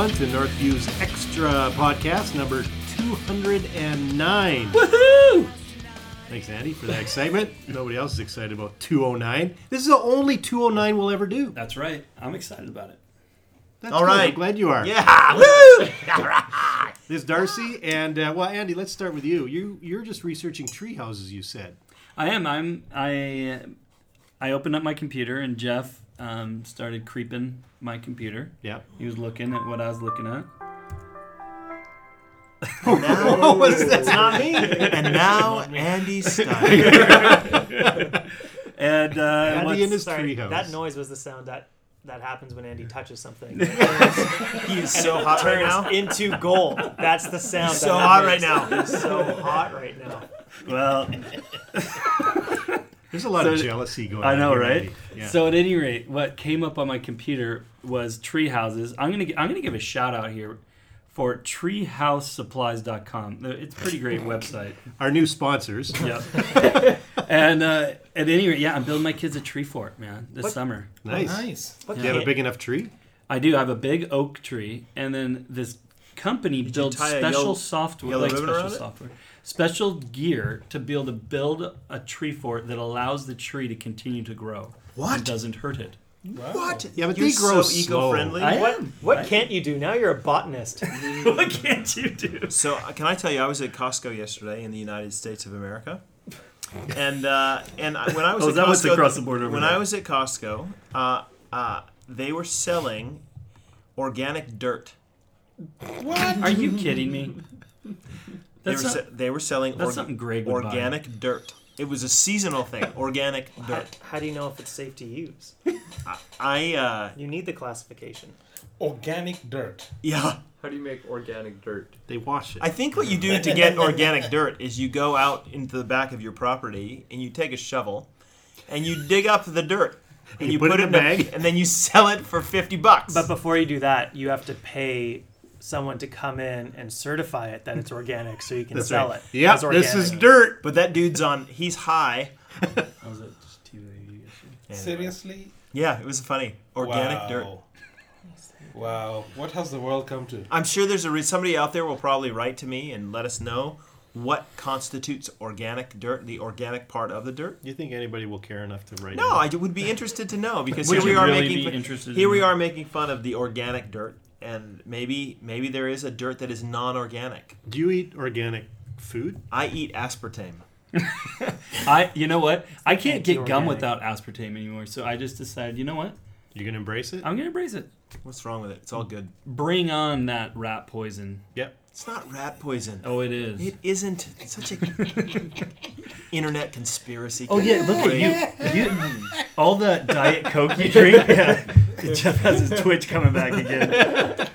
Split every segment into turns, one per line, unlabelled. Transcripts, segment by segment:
Welcome, everyone, to Northview's Extra Podcast number 209.
Woohoo!
Thanks, Andy, for that excitement. Nobody else is excited about 209. This is the only 209 we'll ever do.
That's right. I'm excited about it.
That's
All
good.
right.
I'm glad you are.
Yeah, woo!
This is Darcy, and uh, well, Andy, let's start with you. You you're just researching tree houses. You said.
I am. I'm. I. I opened up my computer and Jeff um, started creeping my computer.
Yeah.
He was looking at what I was looking at.
What was that?
not me. And now Andy Stein.
And uh,
Andy
what's-
in his
Sorry,
treehouse.
that noise was the sound that that happens when Andy touches something.
He is so hot right
Turns
now.
into gold. That's the sound.
So
that
hot
makes.
right now.
He's so hot right now.
well,
There's a lot of jealousy going on.
I
on.
know,
here,
right?
Yeah.
So at any rate, what came up on my computer was tree houses. I'm gonna I'm gonna give a shout out here for treehousesupplies.com. It's a pretty great website.
Our new sponsors.
Yep. and uh, at any rate, yeah, I'm building my kids a tree fort, man, this
What?
summer.
Nice.
Nice.
What
Do you have a big enough tree?
I do I have a big oak tree, and then this company
you
builds special
yellow-
software,
yellow
like special
around it?
software, special gear to be able to build a tree fort that allows the tree to continue to grow.
What?
And doesn't hurt it.
What?
Yeah, but
You're
they grow
so eco-friendly.
What what
I-
can't you do? Now you're a botanist.
what can't you do?
So uh, can I tell you, I was at Costco yesterday in the United States of America, and uh, and when I was
Oh,
at
that what's
Costco,
across the border
when
there?
I was at Costco, uh, uh, they were selling organic dirt.
Are you kidding me?
They were,
not,
se- they were selling
that's
org-
something Greg would buy.
organic dirt. It was a seasonal thing. Organic
how,
dirt.
how do you know if it's safe to use?
I uh,
You need the classification.
Organic dirt.
yeah.
How do you make organic dirt?
They wash it.
I think what you do to get organic dirt is you go out into the back of your property and you take a shovel and you dig up the dirt and
You put it in a
a-
bag?
and then you sell it for 50 bucks.
But before you do that, you have to pay someone to come in and certify it that it's organic, so you can
That's
sell
right.
it.
Yep,
as
this is dirt.
But that dude's on he's high.
Oh, was it. Just TV.
Seriously?
Yeah, it was funny. Organic
wow.
dirt.
Wow. What has the world come to?
I'm sure there's a re- somebody out there will probably write to me and let us know what constitutes organic dirt, the organic part of the dirt.
Do you think anybody will care enough to write?
No,
in?
I would be interested to know because
Would
here we are
really
making fun- here we are making fun of the organic dirt, and maybe maybe there is a dirt that is non-organic.
Do you eat organic food?
I eat aspartame.
I, you know what? I can't get gum without aspartame anymore. So I just decided, you know what?
You're gonna embrace it?
I'm gonna embrace it.
What's wrong with it? It's all good.
Bring on that rat poison.
Yep.
It's not rat poison.
Oh, it is.
It isn't. It's such a internet conspiracy.
Oh yeah, look at you. you all that diet coke you drink. Yeah. Jeff has his twitch coming back again.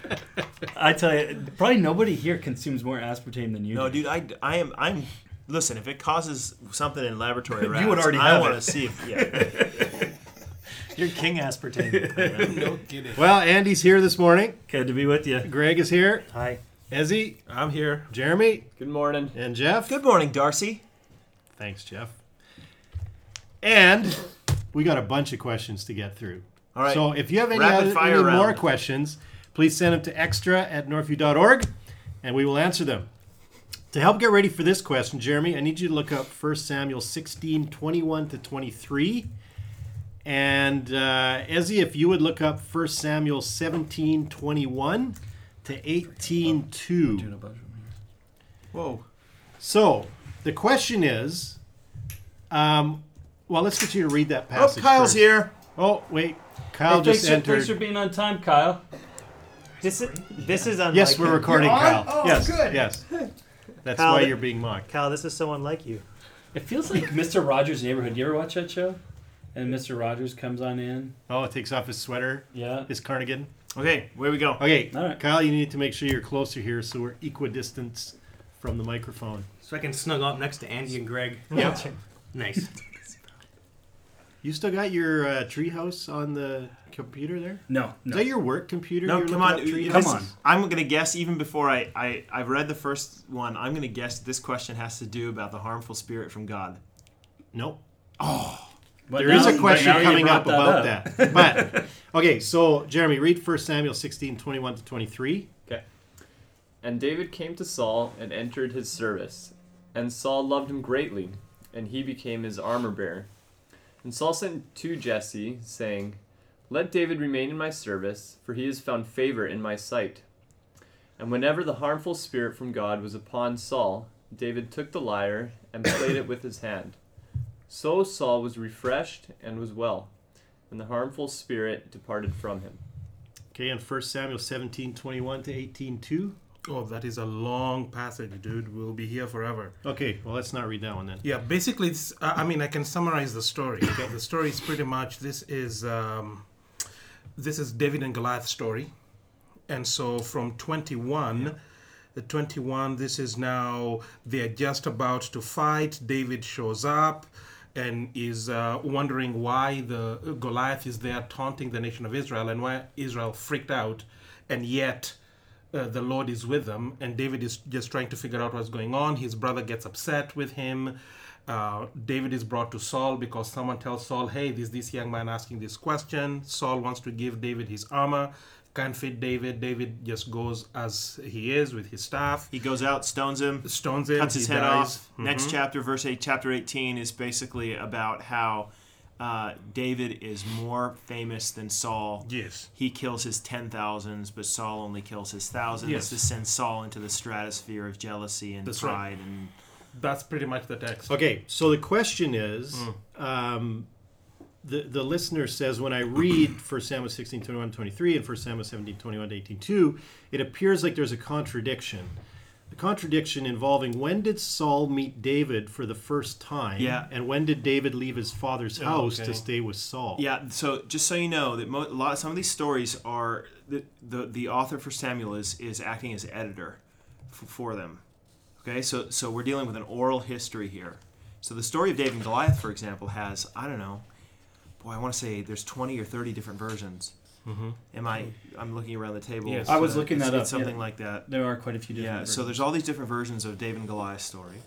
I tell you, probably nobody here consumes more aspartame than you.
No,
do.
dude, I, I am I'm. Listen, if it causes something in laboratory rats, You
would already
I want to see if yeah.
You're king aspartame.
No kidding.
Well, Andy's here this morning.
Good to be with you.
Greg is here.
Hi.
Ezzy,
I'm here.
Jeremy,
Good morning.
and Jeff.
Good morning, Darcy.
Thanks, Jeff. And we got a bunch of questions to get through.
All right.
So if you have any,
Rapid
other,
fire
any
round.
more questions, please send them to extra at northview.org and we will answer them. To help get ready for this question, Jeremy, I need you to look up 1 Samuel 16, 21 to 23. And uh, Ezzy, if you would look up 1 Samuel 17, 21 to 18, 2.
Whoa.
So the question is, um, well, let's get you to read that passage.
Oh,
passage.
Kyle's
first.
here.
Oh, wait, Kyle
Hey,
just
thanks, for, thanks for being on time, Kyle.
This is this is unlike
Yes, we're
you.
recording, Kyle.
Oh,
yes,
good.
yes. That's
Kyle,
why
th-
you're being mocked.
Kyle, this is so unlike you.
It feels like Mr. Rogers' Neighborhood. You ever watch that show? And Mr. Rogers comes on in.
Oh, it takes off his sweater,
Yeah.
his cardigan.
Okay, where we go?
Okay,
All right.
Kyle, you need to make sure you're closer here so we're equidistant from the microphone.
So I can snuggle up next to Andy and Greg.
Yep.
Nice.
You still got your uh, treehouse on the computer there?
No,
Is
no.
that your work computer?
No,
you're
come
looking
on.
up Treehouse?
Come
this-
on.
I'm gonna guess even before I, I I've read the first one. I'm gonna guess this question has to do about the harmful spirit from God.
Nope.
But
There is
now-
a question
now you
coming up about
up.
that. But Okay, so Jeremy, read 1 Samuel 16, 21 to 23. Okay.
And David came to Saul and entered his service. And Saul loved him greatly, and he became his armor bearer. And Saul sent to Jesse, saying, Let David remain in my service, for he has found favor in my sight. And whenever the harmful spirit from God was upon Saul, David took the lyre and played it with his hand. So Saul was refreshed and was well, and the harmful spirit departed from him.
Okay, and 1 Samuel 17, 21 to 18, 2.
Oh, that is a long passage, dude. We'll be here forever.
Okay, well, let's not read that one then.
Yeah, basically, it's, uh, I mean, I can summarize the story. Okay? the story is pretty much this is um, this is David and Goliath story, and so from 21, the 21, this is now they're just about to fight. David shows up and is uh, wondering why the Goliath is there taunting the nation of Israel and why Israel freaked out, and yet uh, the Lord is with them, and David is just trying to figure out what's going on. His brother gets upset with him. Uh, David is brought to Saul because someone tells Saul, "Hey, this this young man asking this question." Saul wants to give David his armor. Can't fit David. David just goes as he is with his staff,
He goes out, stones him,
stones him,
cuts his
he
head
dies.
off. Next
Mhm.
chapter, verse 8, chapter 18, is basically about how uh, David is more famous than Saul.
Yes.
He kills his ten thousands, but Saul only kills his thousands.
Yes.
This sends Saul into the stratosphere of jealousy and
That's right.
pride. And
That's pretty much the text.
Okay, so the question is um, the, the listener says, when I read 1 Samuel 16, 21, 23, and 1 Samuel 17, 21 to 18, 2, it appears like there's a contradiction. The contradiction involving when did Saul meet David for the first time?
Yeah.
And when did David leave his father's
Oh,
house
okay.
to stay with Saul?
yeah, so just so you know, that mo- a lot some of these stories are the the, the author for Samuel is is acting as editor f- for them. Okay, so so we're dealing with an oral history here. So the story of David and Goliath, for example, has I don't know, boy, I want to say there's 20 or 30 different versions.
Mm-hmm.
Am I? I'm looking around the table.
Yes.
I was
Uh,
looking
it's-
that
it's
up, yeah.
something like that.
There are quite a few different.
Yeah, so there's all these different versions of David and Goliath's story.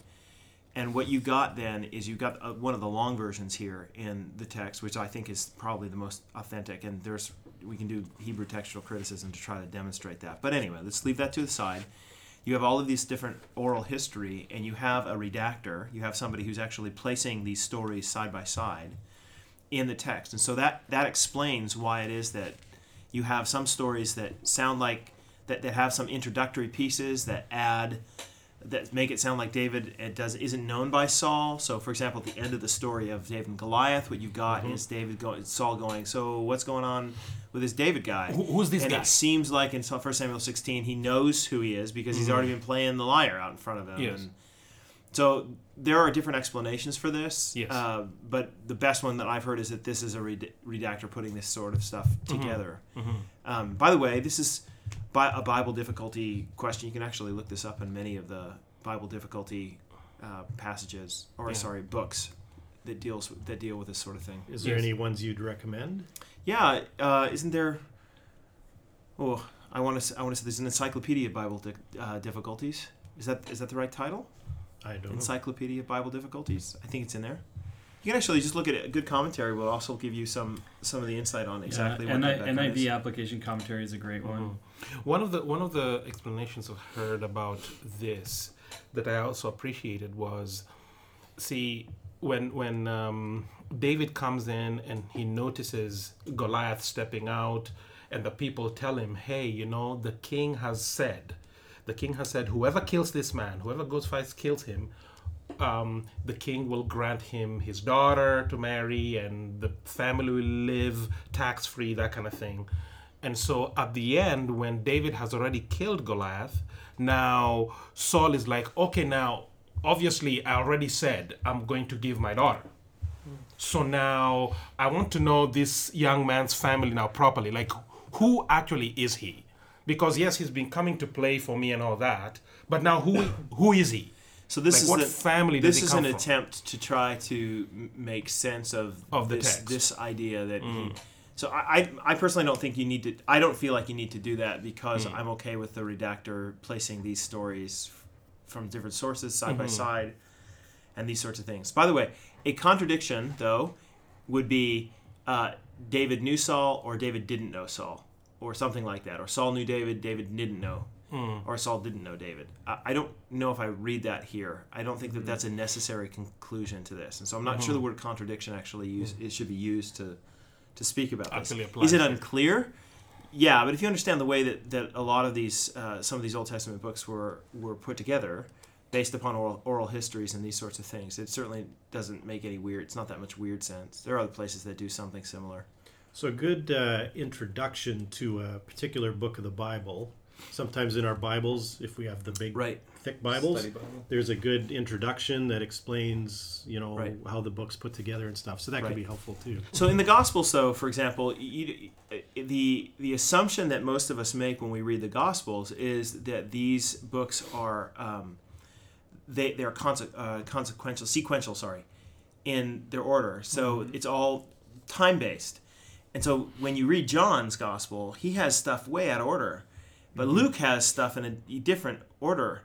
And what you got then is you got uh, one of the long versions here in the text, which I think is probably the most authentic. And there's we can do Hebrew textual criticism to try to demonstrate that. But anyway, let's leave that to the side. You have all of these different oral history, and you have a redactor. You have somebody who's actually placing these stories side by side in the text, and so that that explains why it is that you have some stories that sound like that, that have some introductory pieces that add that make it sound like David it does isn't known by Saul. So, for example, at the end of the story of David and Goliath, what you've got mm-hmm. is David going, Saul going, "So what's going on with this David guy?"
Who- who's this
and
guy?
it seems like in 1 Samuel 16, he knows who he is because he's mm-hmm. already been playing the lyre out in front of him.
Yes.
And so there are different explanations for this.
Yes.
Uh, but the best one that I've heard is that this is a red- redactor putting this sort of stuff together. Um, by the way, this is bi- a Bible difficulty question. You can actually look this up in many of the Bible difficulty uh, passages, or
Yeah.
sorry, books that deals that deal with this sort of thing.
Is there
Yes.
any ones you'd recommend?
Yeah, uh, isn't there? Oh, I want to. I want to say there's an Encyclopedia of Bible di- uh, difficulties. Is that is that the right title?
I don't know.
Encyclopedia of Bible difficulties. I think it's in there. You can actually just look at it. A good commentary will also give you some some of the insight on exactly
yeah,
what
NI,
that background
NIV
is.
application commentary is a great one.
Mm-hmm. One of the one of the explanations I've heard about this that I also appreciated was, see, when when um, David comes in and he notices Goliath stepping out, and the people tell him, "Hey, you know, the king has said, the king has said, whoever kills this man, whoever goes fights kills him." Um, the king will grant him his daughter to marry, and the family will live tax free, that kind of thing. And so at the end, when David has already killed Goliath, now Saul is like, okay, now obviously I already said I'm going to give my daughter. So now I want to know this young man's family now properly. Like, who actually is he? Because yes, he's been coming to play for me and all that, but now who who is he?
So this
Like,
is
what
the,
family
This is an
from?
attempt to try to make sense of
Of the
this
text. Mm.
this idea that he. So I, I personally don't think you need to. I don't feel like you need to do that because
Mm.
I'm okay with the redactor placing these stories from different sources side by
Mm-hmm.
side, and these sorts of things. By the way, a contradiction though would be uh, David knew Saul or David didn't know Saul or something like that, or Saul knew David, David didn't know, or Saul didn't know David. I, I don't know if I read that here. I don't think that that's a necessary conclusion to this, and so I'm not sure the word contradiction actually use it should be used to to speak about this. Is it unclear? Yeah, but if you understand the way that, that a lot of these, uh, some of these Old Testament books were, were put together, based upon oral, oral histories and these sorts of things, it certainly doesn't make any weird. It's not that much weird sense. There are other places that do something similar.
So a good uh, introduction to a particular book of the Bible. Sometimes in our Bibles, if we have the big,
Right.
thick Bibles,
Bible.
there's a good introduction that explains, you know,
Right.
how the book's put together and stuff. So that
Right.
can be helpful too.
So in the Gospels, though, for example, you, the the assumption that most of us make when we read the Gospels is that these books are um, they they're conse- uh, consequential, sequential, sorry, in their order. So it's all time based, and so when you read John's Gospel, he has stuff way out of order, but mm-hmm. Luke has stuff in a different order.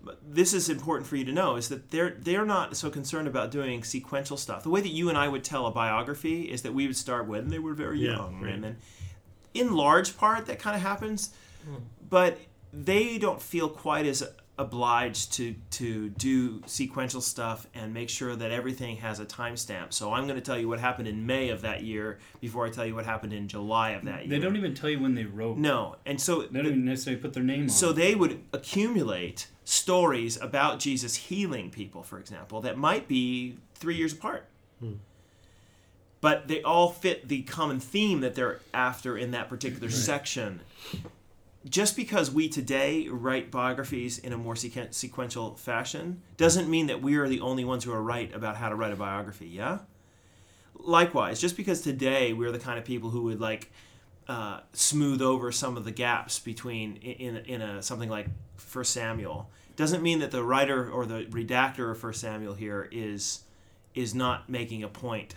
But this is important for you to know is that they're they're not so concerned about doing sequential stuff. The way that you and I would tell a biography is that we would start when they were very
Yeah,
young,
right.
and then in large part that kind of happens, mm. but they don't feel quite as obliged to to do sequential stuff and make sure that everything has a timestamp. So I'm going to tell you what happened in May of that year before I tell you what happened in July of that year.
They don't even tell you when they wrote.
no, and so
They don't even necessarily put their name on.
so
it.
they would accumulate stories about Jesus healing people, for example, that might be three years apart. Hmm. But they all fit the common theme that they're after in that particular section. Just because we today write biographies in a more sequen- sequential fashion doesn't mean that we are the only ones who are right about how to write a biography, yeah? Likewise, just because today we're the kind of people who would like uh, smooth over some of the gaps between in in a something like First Samuel doesn't mean that the writer or the redactor of First Samuel here is is not making a point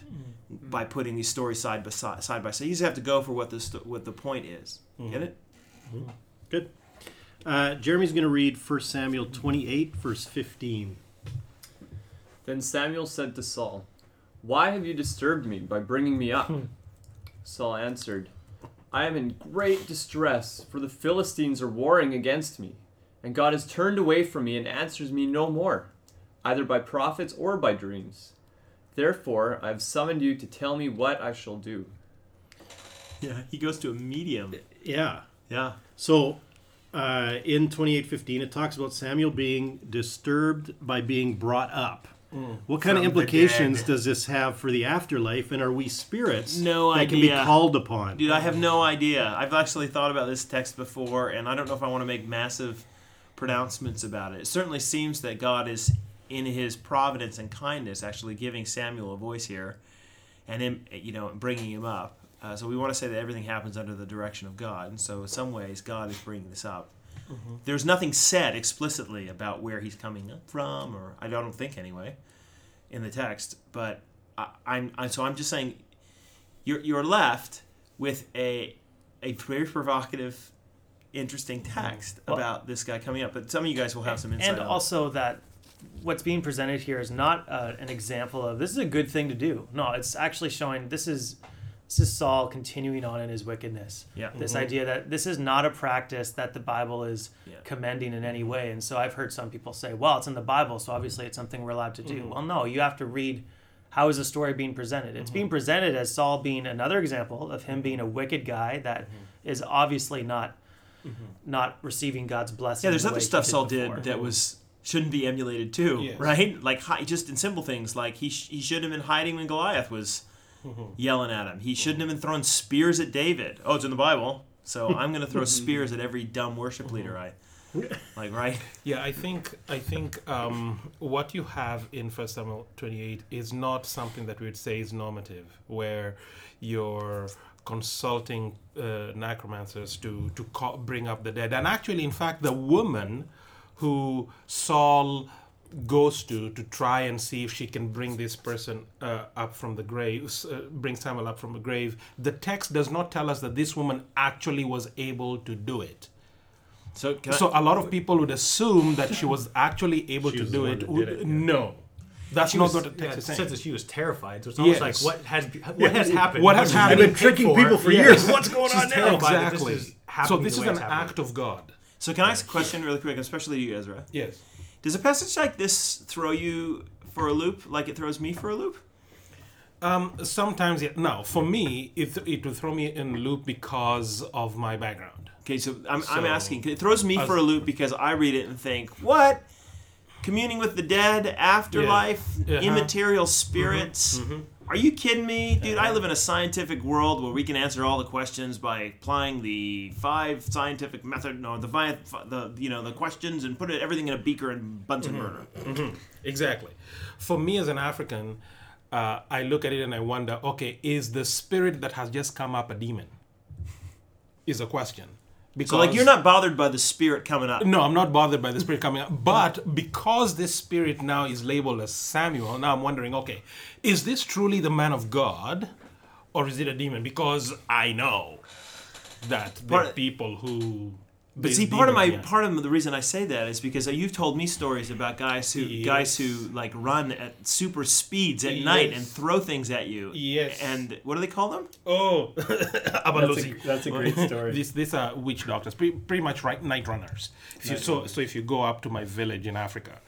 by putting these stories side by side. Side by side, you just have to go for what the sto- what the point is. Get it?
Good. Uh, Jeremy's going to read 1 Samuel 28, verse 15.
Then Samuel said to Saul, Why have you disturbed me by bringing me up? Saul answered, I am in great distress, for the Philistines are warring against me, and God has turned away from me and answers me no more, either by prophets or by dreams. Therefore, I have summoned you to tell me what I shall do.
Yeah. He goes to a medium.
Yeah.
Yeah.
So uh, in 28:15, it talks about Samuel being disturbed by being brought up. What kind of
From
implications does this have for the afterlife, and are we spirits
No
that can be called upon?
Dude, I have no idea. I've actually thought about this text before, and I don't know if I want to make massive pronouncements about it. It certainly seems that God is, in His providence and kindness, actually giving Samuel a voice here, and him, you know, bringing him up. Uh, so we want to say that everything happens under the direction of God, and so in some ways God is bringing this up. There's nothing said explicitly about where he's coming from, or I don't think anyway, in the text. But I, I'm, I, so I'm just saying, you're you're left with a a very provocative, interesting text
Well-
about this guy coming up. But some of you guys will have some insight.
and
it.
also that what's being presented here is not uh, an example of this is a good thing to do. No, it's actually showing this is this is Saul continuing on in his wickedness.
yeah,
This mm-hmm. idea that this is not a practice that the Bible is
Yeah.
commending in any way. And so I've heard some people say, well, it's in the Bible, so obviously it's something we're allowed to do. Mm-hmm. Well, no, you have to read how is the story being presented. It's being mm-hmm. presented as Saul being another example of him being a wicked guy that is obviously not not receiving God's blessing.
yeah. There's
the
other
way he
stuff Saul did that was shouldn't be emulated too,
Yes.
right? Like just in simple things, like he sh- he should have been hiding when Goliath was yelling at him. He shouldn't have been throwing spears at David. Oh, it's in the Bible, so I'm going to throw spears at every dumb worship leader I like, right?
Yeah, I think I think um, what you have in First Samuel 28 is not something that we would say is normative, where you're consulting uh, necromancers to to call, bring up the dead. And actually, in fact, the woman who Saul goes to to try and see if she can bring this person uh, up from the grave, uh, bring Samuel up from the grave. The text does not tell us that this woman actually was able to do it.
So, can
So a lot of people would assume that she was actually able to do it.
it, yeah.
No, That's
She
not
was,
what the
yeah,
text saying.
says that she was terrified. So it's almost
Yes.
like what has what has happened?
What has happened?
been
I've been
tricking
for
people for
Yeah.
years. What's going
She's
on now?
Exactly.
This is
so this is an act of God.
So can I ask a question really quick, especially to you, Ezra?
Yes.
Does a passage like this throw you for a loop, like it throws me for a loop?
Um, sometimes, yeah. No, for me, it, it will throw me in loop because of my background.
Okay, so I'm, I'm asking. It throws me
As-
for a loop because I read it and think, what? Communing with the dead, afterlife,
Uh-huh.
immaterial spirits. Are you kidding me, dude? I uh-huh. live in a scientific world where we can answer all the questions by applying the five scientific method, no, the five, the you know the questions, and put it, everything in a beaker and Bunsen burner. Mm-hmm. Mm-hmm.
Exactly. For me as an African, uh, I look at it and I wonder, okay, is the spirit that has just come up a demon? Is a question. Because
So like you're not bothered by the spirit coming up.
No, I'm not bothered by the spirit coming up. But because this spirit now is labeled as Samuel, now I'm wondering, okay, is this truly the man of God, or is it a demon? Because I know that there are people who.
But see, part of my part of the reason I say that is because uh, you've told me stories about guys who
Yes.
guys who like run at super speeds at night and throw things at you.
Yes.
And what do they call them?
Oh,
That's
Abalusi.
a, that's a great story.
These these are witch doctors, pretty, pretty much right night runners. If you, so so if you go up to my village in Africa,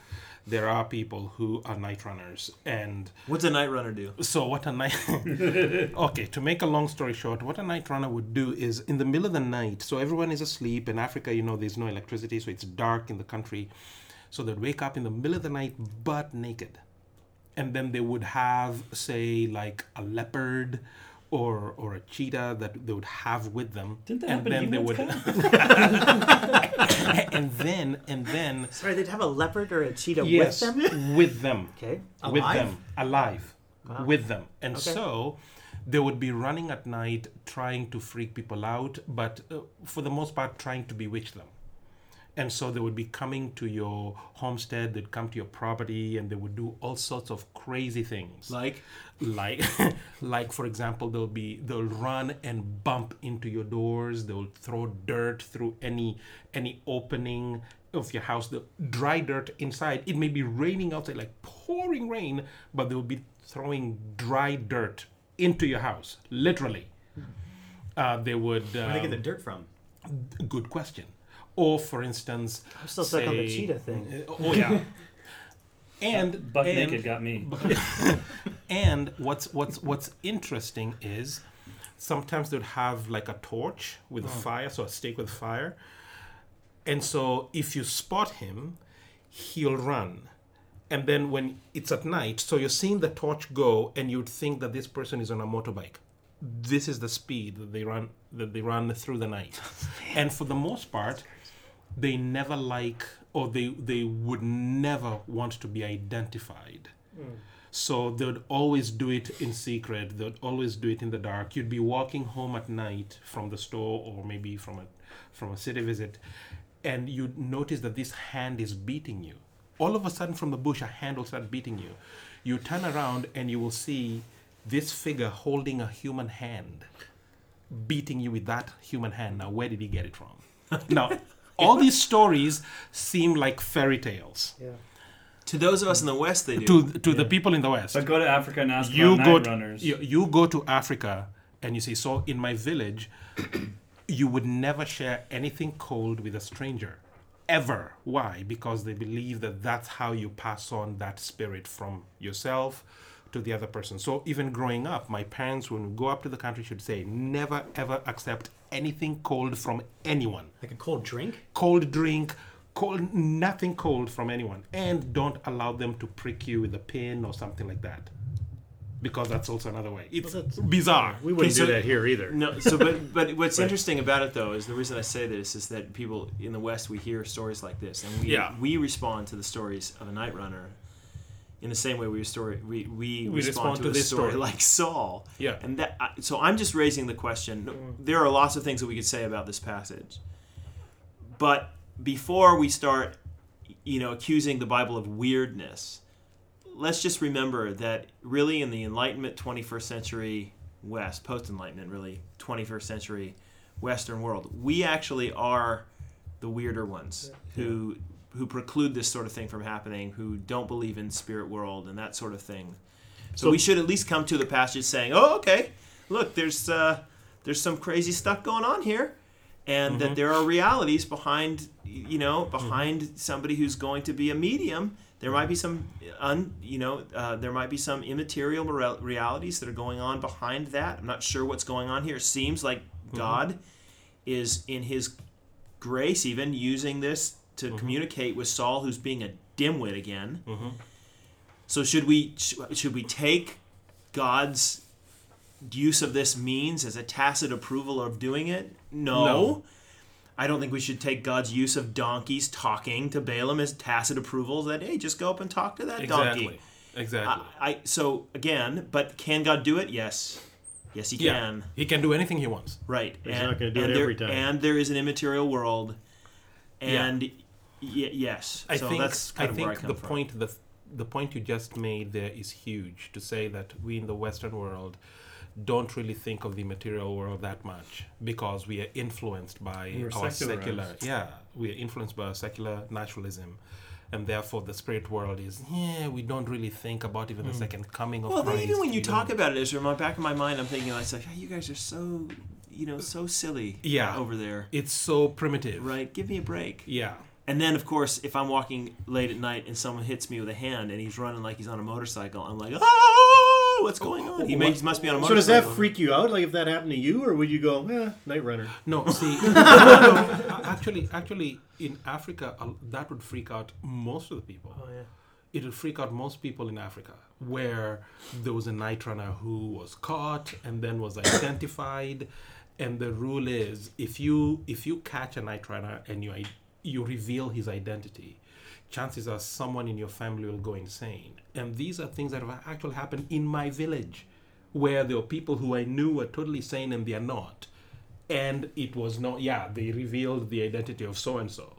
there are people who are night runners, and
What's a night runner do?
so what a night. okay, to make a long story short, what a night runner would do is in the middle of the night. So everyone is asleep in Africa. You know, there's no electricity, so it's dark in the country. So they'd wake up in the middle of the night, butt naked, and then they would have, say, like a leopard. Or, or a cheetah that they would have with them,
Didn't that
and
happen to
then they would, and then and then
Sorry, they'd have a leopard or a cheetah
yes,
with them.
with them.
Okay,
with them. Alive.
Wow.
with them. And
Okay.
so they would be running at night trying to freak people out but uh, for the most part trying to bewitch them. And so they would be coming to your homestead they'd come to your property and they would do all sorts of crazy things.
Like
like like for example they'll be they'll run and bump into your doors. They'll throw dirt through any any opening of your house. The dry dirt inside. It may be raining outside like pouring rain but they'll be throwing dry dirt into your house literally. Uh, they would
Where do they get the
um,
dirt from?
good question. Or for instance
I'm still stuck on the cheetah thing.
oh yeah and
Buck
and-
naked got me.
and what's what's what's interesting is sometimes they'd have like a torch with uh-huh. fire, so a stake with fire. And so if you spot him, he'll run. And then when it's at night, so you're seeing the torch go and you'd think that this person is on a motorbike. This is the speed that they run that they run through the night. and for the most part, they never like or they they would never want to be identified. Hmm. So they would always do it in secret. They would always do it in the dark. You'd be walking home at night from the store or maybe from a from a city visit, and you'd notice that this hand is beating you. All of a sudden, from the bush, a hand will start beating you. You turn around and you will see this figure holding a human hand, beating you with that human hand. Now, where did he get it from? now, all these stories seem like fairy tales
Yeah.
to those of us in the West, they do.
to to the people in the West.
But go to Africa and ask
you
about
go
night
to,
runners.
you, you go to Africa and you see so in my village you would never share anything cold with a stranger ever why because they believe that that's how you pass on that spirit from yourself to the other person so even growing up my parents when we go up to the country should say never ever accept anything cold from anyone.
Like a cold drink?
cold drink cold nothing cold from anyone. And don't allow them to prick you with a pin or something like that. Because that's also another way. It's
Well,
bizarre.
We wouldn't
so-
do that here either.
No, so but but what's interesting about it though is the reason I say this is that people in the West we hear stories like this. And we
Yeah.
we respond to the stories of a night runner in the same way we story we we,
We
respond,
respond
to,
to
a
this
story,
story.
like Saul.
Yeah.
And that so I'm just raising the question. Mm-hmm. There are lots of things that we could say about this passage, but before we start, you know, accusing the Bible of weirdness, let's just remember that really in the Enlightenment 21st century West, post Enlightenment, really 21st century Western world, we actually are the weirder ones who who preclude this sort of thing from happening, who don't believe in spirit world and that sort of thing. So,
So-
we should at least come to the passage saying, "Oh, okay, look, there's uh, there's some crazy stuff going on here." And that there are realities behind, you know, behind somebody who's going to be a medium. There might be some, un, you know, uh, there might be some immaterial real- realities that are going on behind that. I'm not sure what's going on here. It seems like God is in His grace, even using this to mm-hmm. communicate with Saul, who's being a dimwit again. Mm-hmm. So should we should we take God's use of this means as a tacit approval of doing it? No.
No.
I don't think we should take God's use of donkeys talking to Balaam as tacit approval that hey, just go up and talk to that
Exactly.
donkey.
Exactly.
I, I so again, but can God do it? Yes. Yes, he
yeah.
can.
He can do anything he wants.
Right.
He's not gonna do it
there,
every time.
And there is an immaterial world. And y- yes.
I
so
think
that's kind
I
of where I
think
come
the
from.
point the the point you just made there is huge to say that we in the Western world don't really think of the material world that much because we are influenced by
We're
our secular yeah we are influenced by our secular naturalism and therefore the spirit world is yeah we don't really think about even the hmm. second coming of
Well,
Christ
but even when you talk
don't-
about it, Israel, in my back of my mind, I'm thinking, like, hey, you guys are so, you know, so silly.
Yeah.
Over there,
it's so primitive
right? Give me a break.
yeah
And then, of course, if I'm walking late at night and someone hits me with a hand and he's running like he's on a motorcycle, I'm like, oh, what's going on? He may, must be on a
So
motorcycle.
does that freak you out? Like if that happened to you, or would you go, eh, night runner?
No, see, no, actually, actually, in Africa, uh, that would freak out most of the people.
Oh yeah.
It would freak out most people in Africa, where there was a night runner who was caught and then was identified, and the rule is if you if you catch a night runner and you i- you reveal his identity, chances are someone in your family will go insane. And these are things that have actually happened in my village, where there were people who I knew were totally sane and they are not. And it was not yeah they revealed the identity of so and so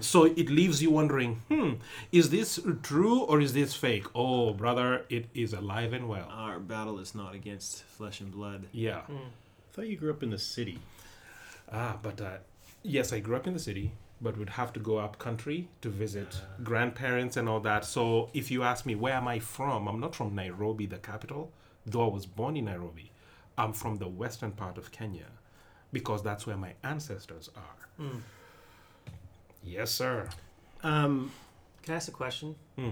so it leaves you wondering hmm is this true or is this fake? Oh brother it is alive and well.
Our battle is not against flesh and blood.
yeah.
I thought you grew up in the city.
ah but uh, yes i grew up in the city but would have to go up country to visit grandparents and all that. So if you ask me where am i from? I'm not from nairobi the capital though i was born in nairobi. I'm from the western part of kenya because that's where my ancestors are. Yes sir.
Um,
Can I ask a question?
Hmm.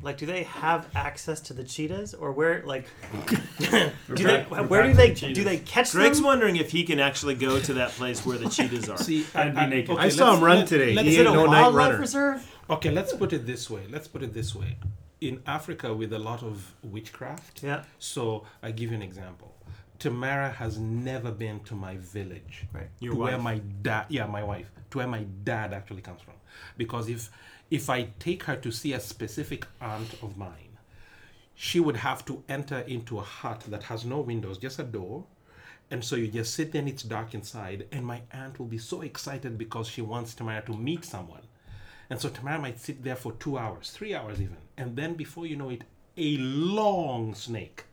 Like, do they have access to the cheetahs, or where? Like, do they?
we're
Where do they?
the.
Do they catch
Greg's
them?
wondering if he can actually go to that place where the cheetahs are.
See,
I'd be naked.
I saw him run today.
let's-
He
Is it
ain't
a
no night
wildlife
runner.
reserve?
Okay, let's put it this way. Let's put it this way. In Africa, with a lot of witchcraft,
Yeah.
so I give you an example. Tamara has never been to my village,
Right.
Your
to where my dad, yeah, my wife, to where my dad actually comes from. Because if if I take her to see a specific aunt of mine, she would have to enter into a hut that has no windows, just a door. And so you just sit there and it's dark inside, and my aunt will be so excited because she wants Tamara to meet someone. And so Tamara might sit there for two hours, three hours even. And then before you know it, a long snake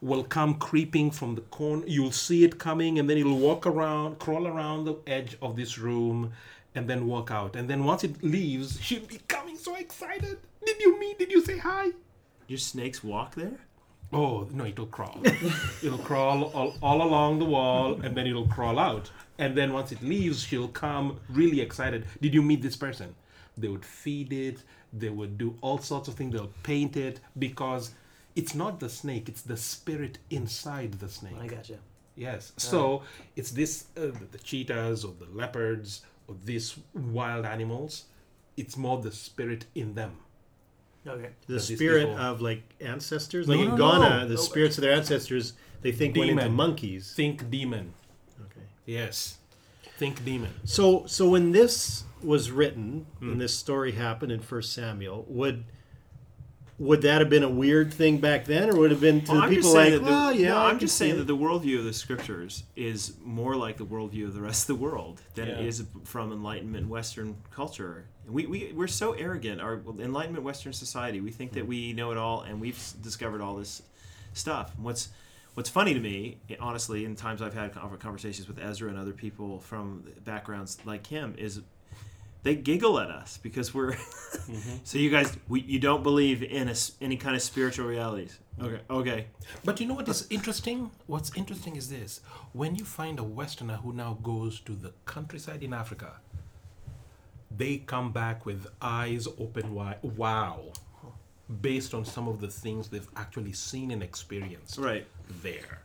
will come creeping from the corner. You'll see it coming, and then it'll walk around, crawl around the edge of this room, and then walk out. And then once it leaves, she'll be coming so excited. Did you meet? Did you say hi?
Your snakes walk there?
Oh, no, it'll crawl. it'll crawl all, all along the wall and then it'll crawl out. And then once it leaves, she'll come really excited. Did you meet this person? They would feed it, they would do all sorts of things, they'll paint it because it's not the snake, it's the spirit inside the snake.
I gotcha.
Yes. So it's this uh, the, the cheetahs or the leopards or these wild animals. It's more the spirit in them.
Okay.
the spirit
people-
of like ancestors, like
no,
in Ghana,
no.
the
No.
spirits of their ancestors, they think went into monkeys.
Think demon.
Okay.
Yes. Think demon.
So, so when this was written,
Hmm.
when this story happened in First Samuel, would would that have been a weird thing back then, or would it have been to
Well,
people like,
that the,
well, yeah,
no, I'm just saying
it."
that the worldview of the scriptures is more like the worldview of the rest of the world than it
Yeah.
is from Enlightenment Western culture. We, we, we're so arrogant. Our Enlightenment Western society, we think that hmm. we know it all and we've discovered all this stuff. What's What's funny to me, eh, honestly, in times I've had conversations with Ezra and other people from backgrounds like him, is they giggle at us because we're. Mm-hmm. so you guys, we, you don't believe in a any kind of spiritual realities. Okay. Okay.
But you know what is interesting? What's interesting is this: when you find a Westerner who now goes to the countryside in Africa, they come back with eyes open wide. Wow, based on some of the things they've actually seen and experienced
Right.
there.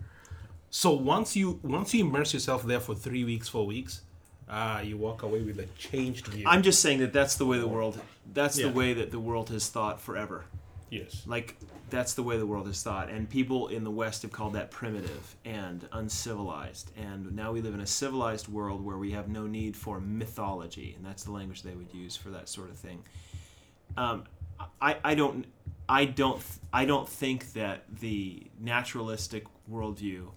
So once you once you immerse yourself there for three weeks, four weeks, ah, you walk away with a changed view.
I'm just saying that that's the way the world. That's
Yeah.
the way that the world has thought forever.
yes.
Like that's the way the world has thought, and people in the West have called that primitive and uncivilized. And now we live in a civilized world where we have no need for mythology, and that's the language they would use for that sort of thing. Um, I, I don't I don't I don't think that the naturalistic worldview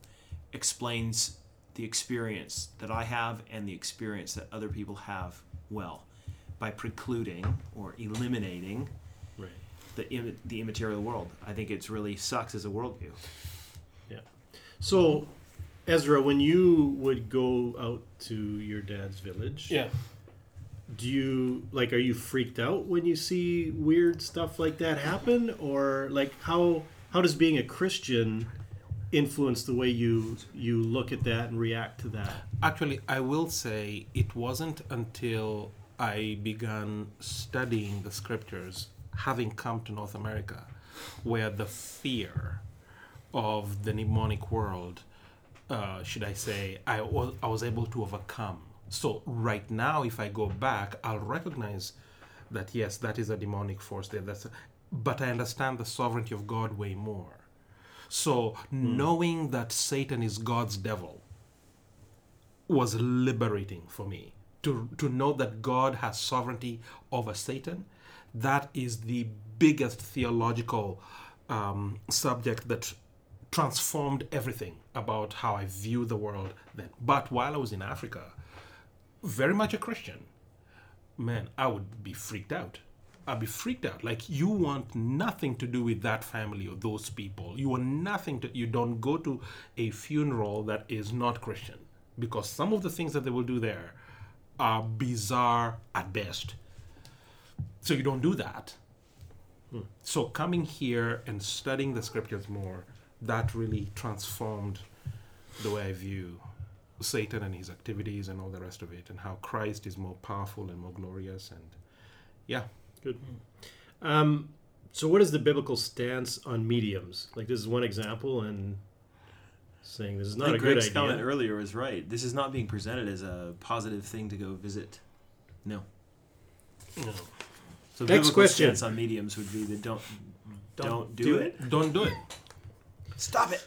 explains the experience that I have and the experience that other people have well by precluding or eliminating
Right.
the Im- the immaterial world. I think it's really sucks as a worldview. Yeah.
So, Ezra, when you would go out to your dad's village,
Yeah.
do you like are you freaked out when you see weird stuff like that happen or like how how does being a Christian influence the way you you look at that and react to that?
Actually, I will say it wasn't until I began studying the scriptures, having come to North America, where the fear of the demonic world, uh, should I say, I was, I was able to overcome. So, right now, if I go back, I'll recognize that yes, that is a demonic force there. That's a, but I understand the sovereignty of God way more. So, knowing that Satan is God's devil, was liberating for me to to know that God has sovereignty over Satan. That is the biggest theological um, subject that transformed everything about how I view the world then. But while I was in Africa, very much a Christian, man, I would be freaked out. I'd be freaked out. Like you want nothing to do with that family or those people. You want nothing to. You don't go to a funeral that is not Christian because some of the things that they will do there are bizarre at best. So you don't do that. Hmm. So coming here and studying the scriptures more, that really transformed the way I view Satan and his activities and all the rest of it, and how Christ is more powerful and more glorious. And yeah,
Good. Um, so, what is the biblical stance on mediums? Like, this is one example, and saying this is
I
not a
think
good
Greg's comment
idea.
earlier was right. This is not being presented as a positive thing to go visit. No.
you know,
So
Next
biblical
question.
stance on mediums would be that don't don't, do,
do
it.
don't do it.
Stop it.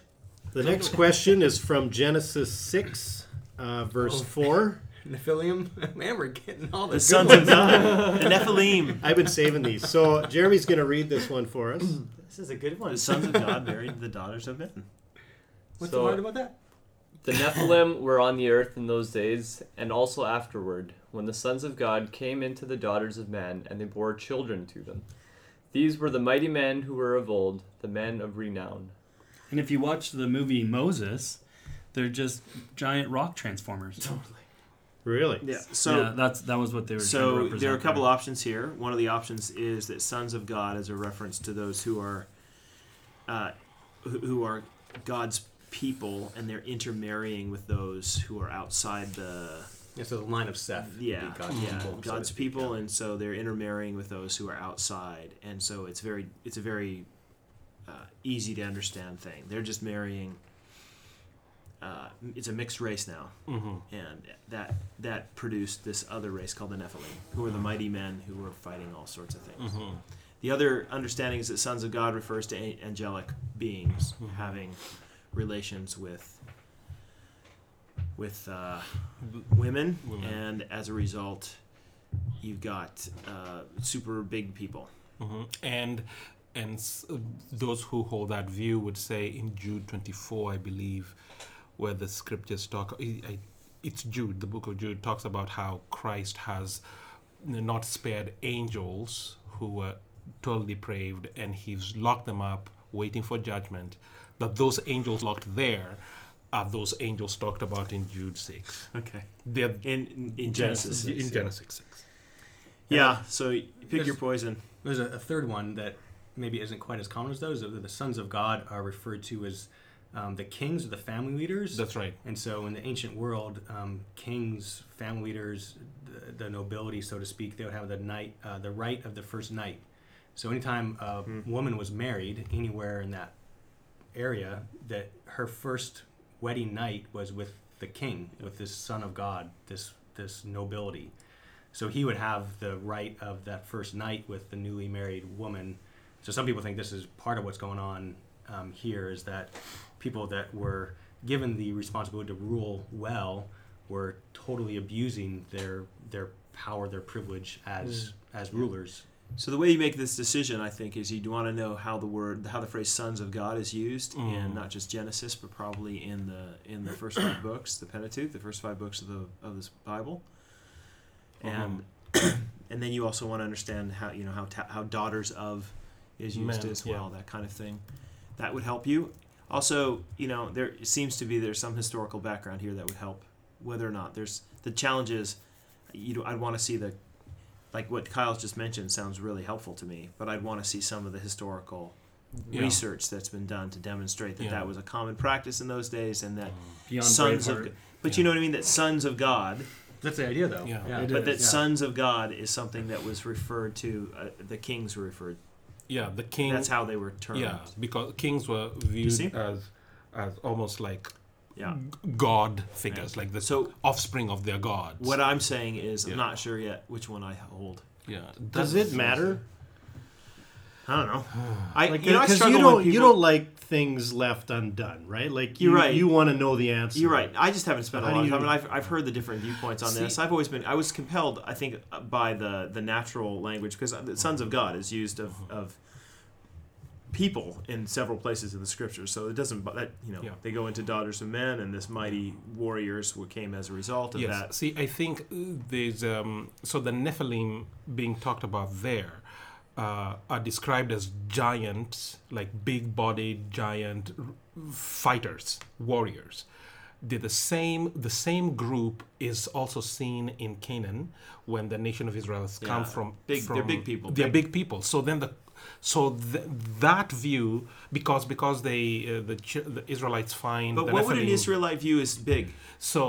The next question is from Genesis 6, uh, verse
Oh.
4.
Nephilim. Man, we're getting all the,
The
good
sons
ones.
of God, the Nephilim.
I've been saving these. So, Jeremy's going to read this one for us.
This is a good one.
The sons of God married the daughters of men.
What's
So-
the hard about that?
The Nephilim were on the earth in those days, and also afterward, when the sons of God came into the daughters of men, and they bore children to them. These were the mighty men who were of old, the men of renown.
And if you watch the movie Moses, they're just giant rock transformers.
Really?
Yeah. So
yeah, that's that was what they were. trying to
So
represent
there are a couple
there.
options here. One of the options is that sons of God is a reference to those who are, uh, who who are God's people, and they're intermarrying with those who are outside the
Yeah, so the line of Seth. would be
yeah
God's
yeah
people,
God's
speak,
people,
yeah.
and so they're intermarrying with those who are outside, and so it's very it's a very uh, easy to understand thing. They're just marrying. Uh, it's a mixed race now
hmm
and that that produced this other race called the Nephilim, who are the mighty men who were fighting all sorts of things.
hmm
The other understanding is that sons of God refers to angelic beings
Mhm.
having relations with with uh, women,
Women.
and as a result, you've got uh, super big people.
hmm And and s- those who hold that view would say in Jude 24, I believe, where the scriptures talk. I, I, it's Jude, the book of Jude talks about how Christ has not spared angels who were totally depraved, and he's locked them up, waiting for judgment. That those angels locked there are those angels talked about in Jude 6.
Okay.
They're
In in, in Genesis,
in
six,
Genesis 6.
Yeah. So you pick
There's-
your poison.
There's a, a third one that maybe isn't quite as common as those. The, the sons of God are referred to as um, the kings or the family leaders.
That's right.
And so, in the ancient world, um, kings, family leaders, the, the nobility, so to speak, they would have the night, uh, the right of the first night. So, anytime a woman was married anywhere in that area, that her first wedding night was with the king, with this son of God, this this nobility. So he would have the right of that first night with the newly married woman. So some people think this is part of what's going on um, here is that people that were given the responsibility to rule well were totally abusing their their power, their privilege as mm-hmm. as rulers.
So the way you make this decision, I think, is you want to know how the word, how the phrase "sons of God" is used mm-hmm. in not just Genesis, but probably in the in the first five books, the Pentateuch, the first five books of the of this Bible, uh-huh. and and then you also want to understand how you know how ta- how daughters of is used
Men,
as
yeah.
well, that kind of thing. That would help you. Also, you know, there seems to be there's some historical background here that would help. Whether or not there's the challenge is, you know, I'd want to see the like what Kyle's just mentioned sounds really helpful to me, but I'd want to see some of the historical
Yeah.
research that's been done to demonstrate that
Yeah.
that was a common practice in those days and that
Beyond
sons
Braveheart.
of but you know what I mean that sons of God
That's the idea, though.
Yeah.
yeah.
but that sons of God is something that was referred to uh, the kings were referred
Yeah, the king.
that's how they were termed
Yeah, because kings were viewed as as almost like
yeah
god figures, like the
So-
offspring of their gods.
what I'm saying is
Yeah.
I'm not sure yet which one I hold
yeah,
Does it matter?
I don't know I
Like,
you know I
because
struggle
you don't you
people-
don't like things left undone, right? Like you,
You're right.
You want to know the answer.
You're right. I just haven't spent a
How
lot of time, and I've, I've heard the different viewpoints on this.
See-
I've always been, I was compelled, I think, uh, by the the natural language because the sons of God is used of, of people in several places in the scriptures. So it doesn't, that you know,
Yeah.
they go into daughters of men, and this mighty warriors who came as a result of
Yes.
that.
See, I think uh, there's um, so the Nephilim being talked about there uh, are described as giants, like big-bodied giant r- fighters, warriors. They're the same. The same group is also seen in Canaan when the nation of Israel has come
Yeah.
from.
Big- they're big people.
They're
Big-
big people. So then the so th- that view because because they uh, the the Israelites find
But
the
what would an Israelite view as big?
so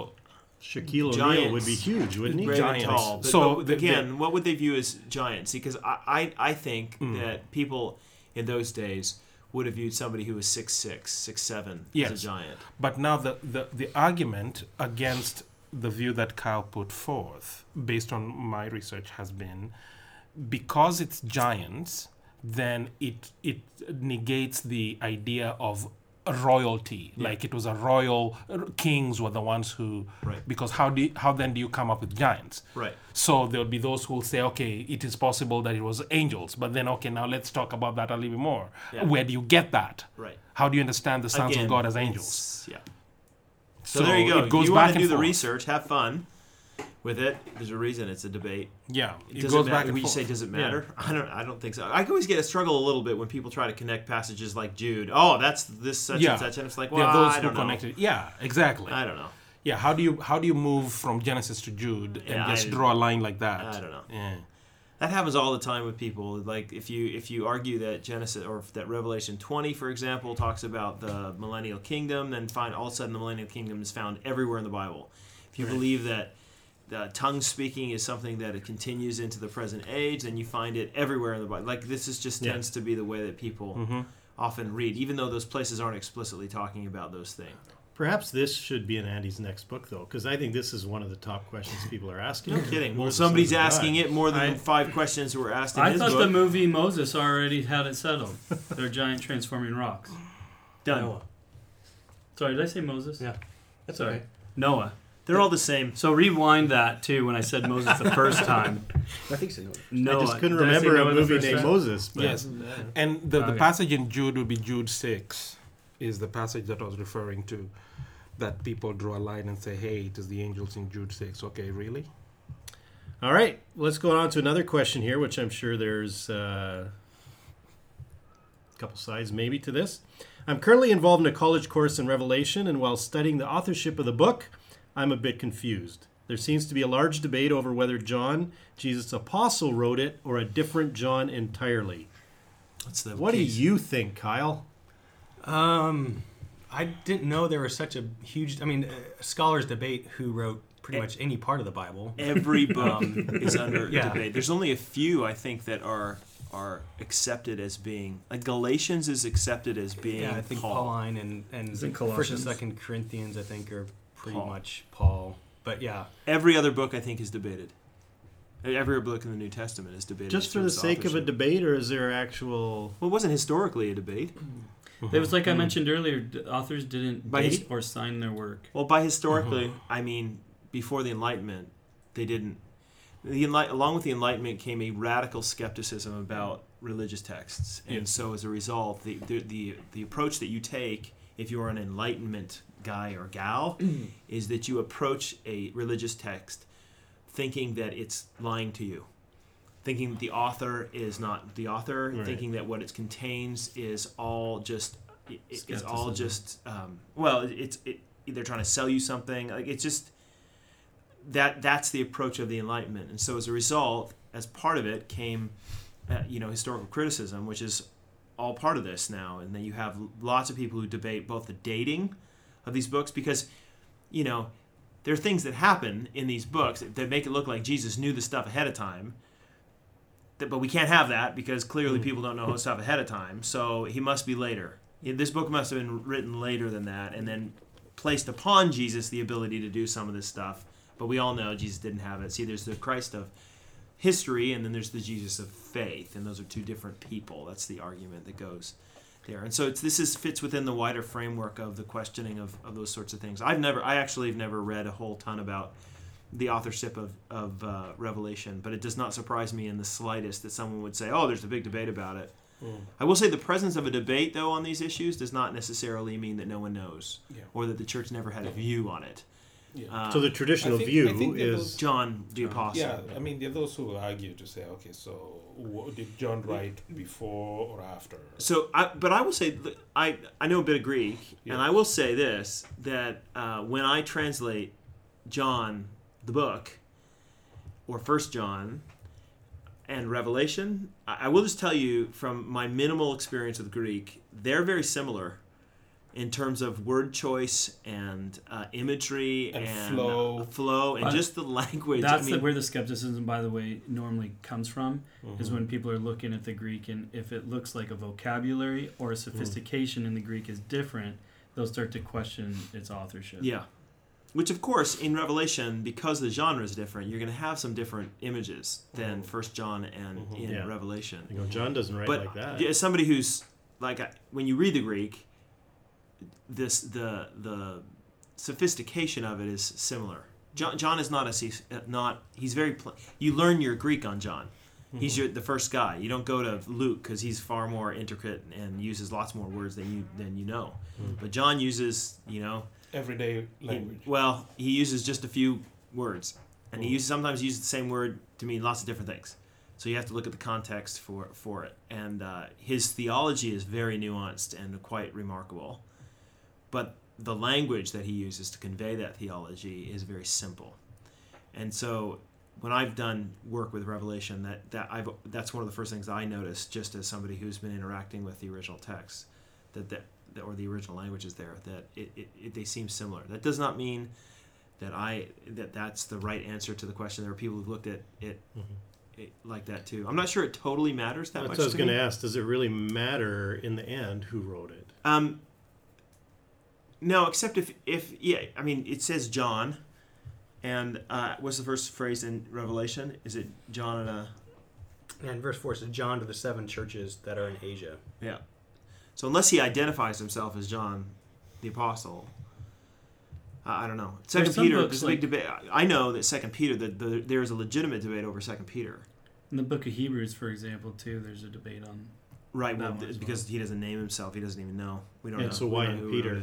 Shaquille O'Neal would be huge, wouldn't he?
Brave and
Giants.
tall. But,
So
but
the-
again, what would they view as giants? Because I, I, I think
Mm.
that people in those days would have viewed somebody who was six six, six seven as a giant.
But now the, the, the argument against the view that Kyle put forth, based on my research, has been because it's giants, then it it negates the idea of royalty. Like it was a royal kings were the ones who
Right.
because how do you, how then do you come up with giants?
Right.
So there'll be those who will say, okay, it is possible that it was angels, but then okay, now let's talk about that a little bit more.
Yeah.
Where do you get that?
Right.
How do you understand the sons
Again,
of God as angels?
Yeah. So, there you go.
It goes
you
back
want to do the
forth.
research, have fun with it. There's a reason it's a debate.
Yeah, it
does
goes
it
back
matter?
and
you
forth.
say does it
Yeah.
matter? I don't. I don't think so. I always get a struggle a little bit when people try to connect passages like Jude. Oh, that's this such
Yeah.
and such, and it's like, well,
are those
I
who
don't know.
connected. Yeah, exactly.
I don't know.
yeah, how do you how do you move from Genesis to Jude and
Yeah,
just
I-
draw a line like that?
I don't know.
Yeah.
That happens all the time with people. Like if you if you argue that Genesis or that Revelation 20, for example, talks about the millennial kingdom, then find all of a sudden the millennial kingdom is found everywhere in the Bible. If you believe that the tongue speaking is something that it continues into the present age, and you find it everywhere in the Bible. Like this is just
Yeah.
tends to be the way that people
Mm-hmm.
often read, even though those places aren't explicitly talking about those things.
Perhaps this should be in Andy's next book, though, because I think this is one of the top questions people are asking.
No kidding. Well, somebody's asking
God?
it more than
I-
the five questions that were asked in
I
his
thought
book.
the movie Moses already had it settled. They're giant transforming rocks.
Done.
Noah.
Sorry, did I say Moses?
Yeah. That's
Sorry.
okay.
Noah.
They're all the same.
So rewind that too when I said Moses the first time.
I think so. Noah.
Noah.
I just couldn't
Did I say
remember a
Noah the
movie
first
named
time?
Moses. But
Yes. And the, the
Okay.
passage in Jude would be Jude 6, is the passage that I was referring to. That people draw a line and say, hey, it is the angels in Jude 6. Okay, really?
All right, let's go on to another question here, which I'm sure there's uh, a couple sides maybe to this. I'm currently involved in a college course in Revelation, and while studying the authorship of the book, I'm a bit confused. There seems to be a large debate over whether John, Jesus' apostle, wrote it or a different John entirely.
That's the
What do you think, Kyle?
Um, I didn't know there was such a huge. I mean, uh, scholars debate who wrote pretty much any part of the Bible.
Every book is under
Yeah.
debate. There's only a few I think that are are accepted as being like Galatians is accepted as being
Yeah, I think
Paul.
Pauline and and First and Second Corinthians, I think, are pretty
Paul.
much Paul. But yeah,
Every other book I think is debated. Every book in the New Testament is debated.
Just for the
its
sake of a debate, or is there actual?
Well, it wasn't historically a debate.
It was like I mentioned earlier. Authors didn't
By his-
or sign their work.
Well, by historically, uh-huh. I mean before the Enlightenment, they didn't. The Enlight- along with the Enlightenment came a radical skepticism about religious texts, and
Yeah.
so as a result, the, the the the approach that you take if you're an Enlightenment guy or gal is that you approach a religious text thinking that it's lying to you, thinking that the author is not the author,
Right.
thinking that what it contains is all just i- i- is all just um, well, it's it, they're trying to sell you something. Like it's just that that's the approach of the Enlightenment, and so as a result, as part of it came, uh, you know, historical criticism, which is all part of this now, and then you have lots of people who debate both the dating of these books because, you know, there are things that happen in these books that make it look like Jesus knew the stuff ahead of time. That, but we can't have that because clearly hmm. people don't know stuff ahead of time. So he must be later. This book must have been written later than that, and then placed upon Jesus the ability to do some of this stuff. But we all know Jesus didn't have it. See, there's the Christ of history, and then there's the Jesus of faith, and those are two different people. That's the argument that goes there. And so it's, this is fits within the wider framework of the questioning of, of those sorts of things. I've never, I actually have never read a whole ton about the authorship of, of uh, Revelation, but it does not surprise me in the slightest that someone would say, "Oh, there's a big debate about it." I will say the presence of a debate, though, on these issues does not necessarily mean that no one knows,
Yeah.
or that the church never had a view on it.
Yeah.
Uh,
So the traditional
I think-
view
I think there
is
was-
John the Apostle.
Yeah, I mean, there are those who argue to say, okay, so wha- did John write before or after?
So, I, but I will say, th- I I know a bit of Greek, and I will say this that uh, when I translate John the book, or First John, and Revelation, I, I will just tell you from my minimal experience with Greek, they're very similar in terms of word choice and uh, imagery
And
and,
flow.
uh, flow, and
Uh,
just the language.
That's
I mean,
the, where the skepticism, by the way, normally comes from. Is
Mm-hmm.
when people are looking at the Greek, and if it looks like a vocabulary or a sophistication in the Greek is different, they'll start to question its authorship.
Yeah. Which, of course, in Revelation, because the genre is different, you're going to have some different images than First John and
Mm-hmm. Yeah.
Revelation.
you know, John doesn't write
but
like that.
as somebody who's like, when you read the Greek, this the the sophistication of it is similar. John, John is not a uh, not he's very pl- you learn your Greek on John. He's your the first guy. You don't go to Luke because he's far more intricate and uses lots more words than you than you know. But John uses you know
Everyday
he-
language.
well, he uses just a few words, and he uses sometimes uses the same word to mean lots of different things. So you have to look at the context for for it. And uh, his theology is very nuanced and quite remarkable, but the language that he uses to convey that theology is very simple. And so when I've done work with Revelation, that that I've that's one of the first things I notice just as somebody who's been interacting with the original text, that that, that or the original languages there, that it, it, it they seem similar. That does not mean that I that that's the right answer to the question. There are people who've looked at it, it like that too. I'm not sure it totally matters that
That's
much.
what I was going to ask. Does it really matter in the end who wrote it?
Um, no, except if if yeah, I mean it says John, and uh, what's the first phrase in Revelation? Is it John and a
and verse four says John to the seven churches that are in Asia.
yeah? So unless he identifies himself as John, the apostle, uh, I don't know. Second
some
Peter,
books,
there's a big debate. I know that Second Peter, that the, there is a legitimate debate over Second Peter.
In the book of Hebrews, for example, too, there's a debate on.
Right,
That
well,
one
th-
as
because he doesn't name himself, he doesn't even know. We don't
And
know.
so
we
why
don't know
in
who
Peter?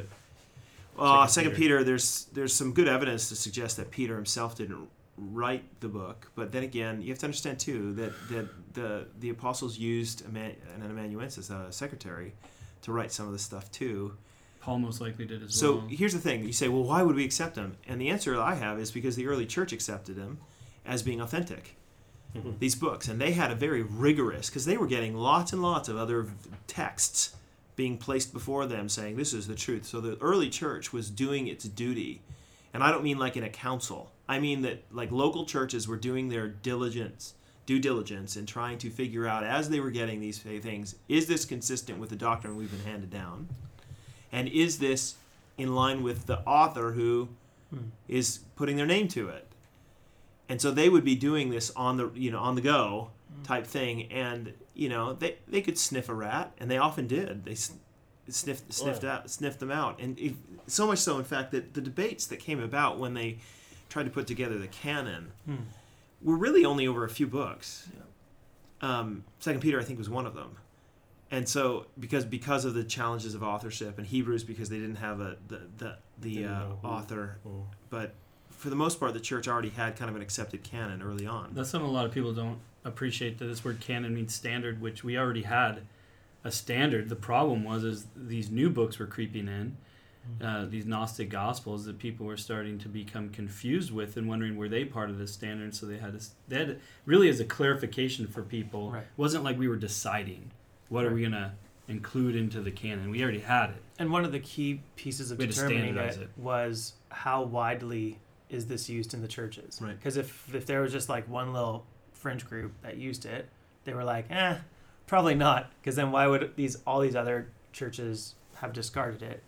Wrote it. Uh,
Second
Second
Peter.
Peter, there's there's some good evidence to suggest that Peter himself didn't write the book, but then again, you have to understand too that that the the apostles used an amanuensis, a secretary, to write some of the stuff too.
Paul most likely did as
So
well.
So here's the thing: you say, "Well, why would we accept him?" And the answer I have is because the early church accepted him as being authentic.
Mhm.
These books, and they had a very rigorous because they were getting lots and lots of other texts being placed before them, saying this is the truth. So the early church was doing its duty, and I don't mean like in a council. I mean that like local churches were doing their diligence, due diligence, in trying to figure out as they were getting these things: is this consistent with the doctrine we've been handed down? And is this in line with the author who is
Hmm.
putting their name to it? And so they would be doing this on the you know on the go
Hmm.
type thing, and you know they, they could sniff a rat, and they often did. They sniffed sniffed out sniffed them out, and if, so much so in fact that the debates that came about when they tried to put together the canon
Hmm.
were really only over a few books. Um, Second Peter, I think, was one of them, and so because because of the challenges of authorship, and Hebrews because they didn't have a the the, the uh, author, but for the most part, the church already had kind of an accepted canon early on.
That's something a lot of people don't appreciate that this word canon means standard, which we already had a standard. The problem was is these new books were creeping in, uh, these Gnostic gospels that people were starting to become confused with and wondering were they part of this standard. So they had to, they had to, really as a clarification for people.
Right.
It wasn't like we were deciding what are we gonna include into the canon. We already had it.
And one of the key pieces of determining it,
it.
was how widely is this used in the churches.
Right.
Because if if there was just like one little fringe group that used it, they were like, eh, probably not. Because then why would these all these other churches have discarded it?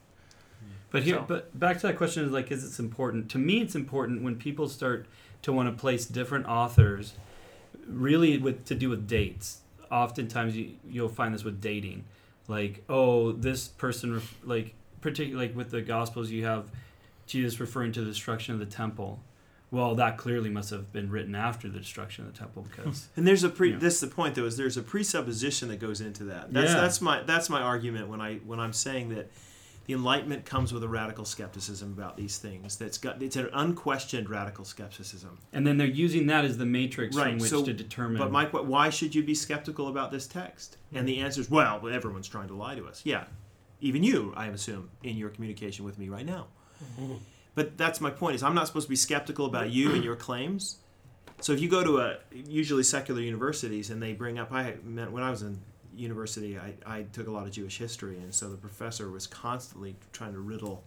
But here,
So-
but back to that question is like, is it's important? To me, it's important when people start to want to place different authors, really with to do with dates. Oftentimes, you you'll find this with dating, like, oh, this person, like, particularly like with the Gospels, you have Jesus referring to the destruction of the temple. Well, that clearly must have been written after the destruction of the temple because
And there's a pre.
Yeah.
This is the point though is there's a presupposition that goes into that. That's
Yeah.
that's my that's my argument when I when I'm saying that the Enlightenment comes with a radical skepticism about these things. That's got it's an unquestioned radical skepticism.
and then they're using that as the matrix
Right,
from which
so-
to determine.
But my que- why should you be skeptical about this text? And the hmm. answer is well, well, everyone's trying to lie to us. Yeah, even you, I assume, in your communication with me right now. But that's my point: is I'm not supposed to be skeptical about you and your claims. So if you go to a usually secular universities and they bring up, I meant when I was in university, I, I took a lot of Jewish history, and so the professor was constantly trying to riddle,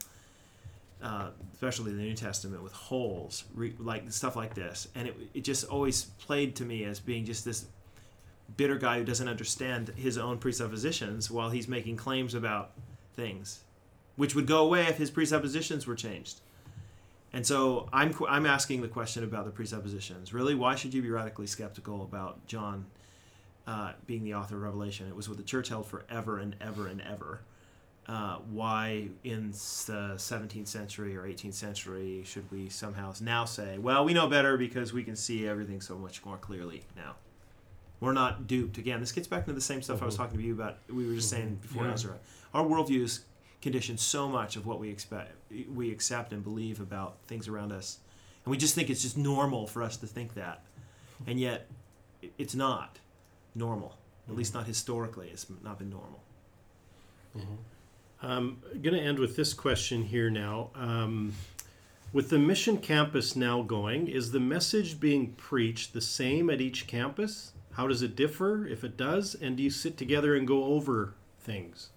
uh, especially the New Testament, with holes, re, like stuff like this, and it, it just always played to me as being just this bitter guy who doesn't understand his own presuppositions while he's making claims about things, which would go away if his presuppositions were changed. And so I'm I'm asking the question about the presuppositions. Really, why should you be radically skeptical about John uh, being the author of Revelation? It was what the church held forever and ever and ever. Uh, why in the 17th century or 18th century should we somehow now say, well, we know better because we can see everything so much more clearly now? We're not duped. Again, this gets back into the same stuff I was talking to you about. We were just saying before
Yeah.
Ezra. Our worldview is conditioned so much of what we expect, we accept and believe about things around us, and we just think it's just normal for us to think that, and yet it's not normal. At least not historically. It's not been normal.
I'm going to end with this question here now. Um, with the mission campus now going, is the message being preached the same at each campus? How does it differ, if it does? And do you sit together and go over things?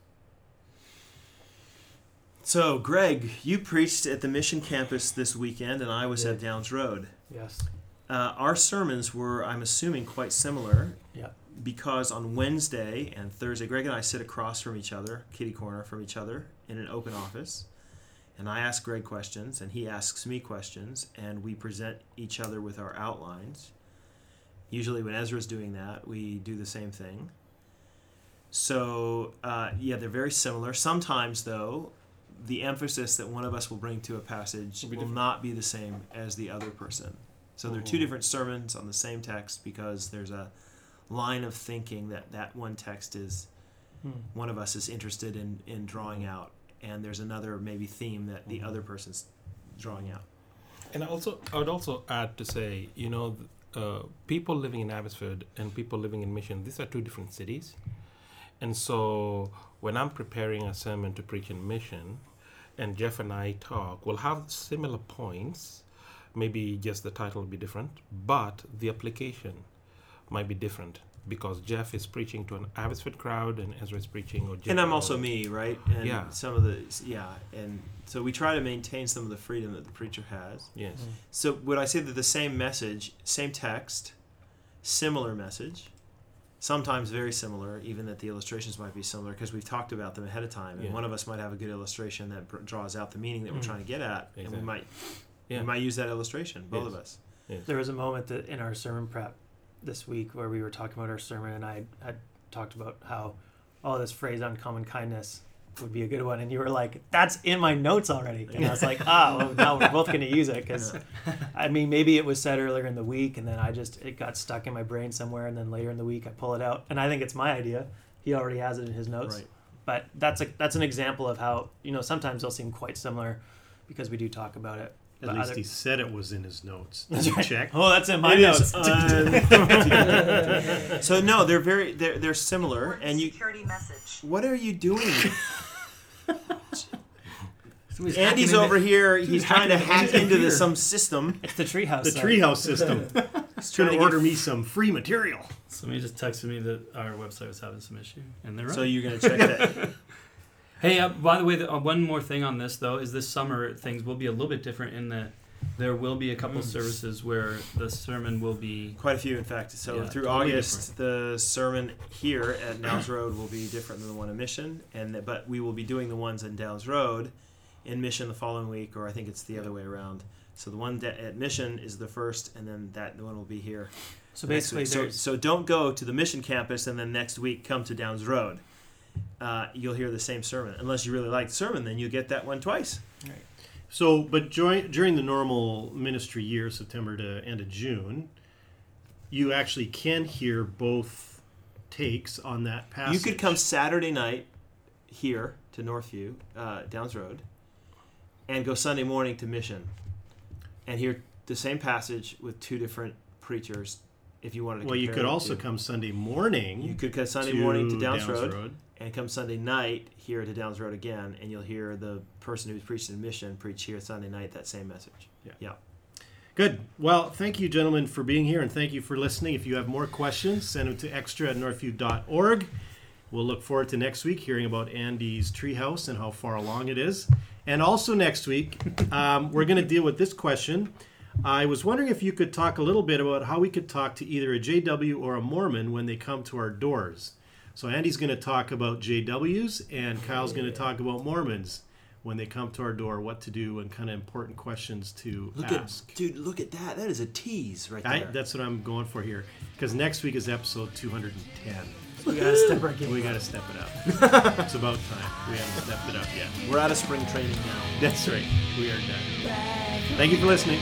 So, Greg, you preached at the mission campus this weekend, and I was at Downes Road.
Yes.
Uh, our sermons were, I'm assuming, quite similar.
Yeah.
Because on Wednesday and Thursday, Greg and I sit across from each other, kitty corner from each other, in an open office. And I ask Greg questions, and he asks me questions, and we present each other with our outlines. Usually, when Ezra's doing that, we do the same thing. So, uh, yeah, they're very similar. Sometimes, though, the emphasis that one of us will bring to a passage
Will
will not be the same as the other person. So they're two different sermons on the same text because there's a line of thinking that that one text is
Hmm.
one of us is interested in, in drawing out, and there's another maybe theme that the other person's drawing out.
And also, I would also add to say, you know, uh, people living in Abbotsford and people living in Mission, these are two different cities. And so when I'm preparing a sermon to preach in mission, and Jeff and I talk, we'll have similar points. Maybe just the title will be different, but the application might be different because Jeff is preaching to an Abbotsford crowd and Ezra is preaching or Jeff
and I'm also me, right? And
Yeah.
some of the yeah, and so we try to maintain some of the freedom that the preacher has.
Yes.
So would I say that the same message, same text, similar message, sometimes very similar, even that the illustrations might be similar because we've talked about them ahead of time, and
Yeah.
one of us might have a good illustration that br- draws out the meaning that we're
Mm.
trying to get at, and we might
Yeah.
we might use that illustration, both
Yes.
of us.
There was a moment that in our sermon prep this week where we were talking about our sermon, and I had talked about how, oh, this phrase "uncommon kindness" would be a good one, and you were like, "That's in my notes already," and I was like, "Ah, well, now we're both going to use it because, I mean, maybe it was said earlier in the week, and then I just it got stuck in my brain somewhere, and then later in the week I pull it out, and I think it's my idea. He already has it in his notes,
Right.
but that's a that's an example of how you know sometimes they'll seem quite similar because we do talk about it.
At
but
least
other-
he said it was in his notes. Did you check?
Oh, that's in my
It is,
notes.
so no, they're very they're they're similar, and you.
security message.
What are you doing?
Somebody's
Andy's over
into-
here. He's trying to hack
into
into the, some system.
It's the treehouse.
The
site.
treehouse system.
He's
Trying to
get-
order me some free material.
Somebody just texted me that our website was having some issue, and they're right.
So you're gonna check that.
Hey, uh, by the way, the, uh, one more thing on this though is this summer things will be a little bit different in that there will be a couple
Mm.
services where the sermon will be
Quite a few, in fact. So
Yeah,
through
totally
August, the sermon here at Downes Road will be different than the one in Mission, and th- but we will be doing the ones in Downes Road in Mission the following week, or I think it's the other way around. So the one da- at Mission is the first, and then that one will be here.
So basically,
so, so don't go to the Mission campus and then next week come to Downes Road. Uh, you'll hear the same sermon, unless you really like the sermon, then you get that one twice. Right.
So, but during, during the normal ministry year, September to end of June, you actually can hear both takes on that passage.
You could come Saturday night here to Northview, uh, Downes Road, and go Sunday morning to Mission, and hear the same passage with two different preachers. If you wanted to,
Well, you could also
two.
come Sunday morning.
You could come Sunday morning to Downes, Road, and come Sunday night here to Downes Road again, and you'll hear the person who's preaching in Mission preach here Sunday night that same message.
Yeah.
yeah.
Good. Well, thank you, gentlemen, for being here, and thank you for listening. If you have more questions, send them to extra at northview.org. We'll look forward to next week hearing about Andy's treehouse and how far along it is. And also next week, um, we're going to deal with this question. I was wondering if you could talk a little bit about how we could talk to either a JW or a Mormon when they come to our doors. So Andy's going to talk about JWs, and Kyle's going to talk about Mormons when they come to our door, what to do, and kind of important questions to
Look
ask.
at dude, look at that. That is a tease right
I,
there.
that's what I'm going for here. Because next week is episode 210.
We gotta step our game.
We got to step it up. it's about time. We haven't stepped it up yet.
We're out of spring training now.
That's right. We are done. Thank you for listening.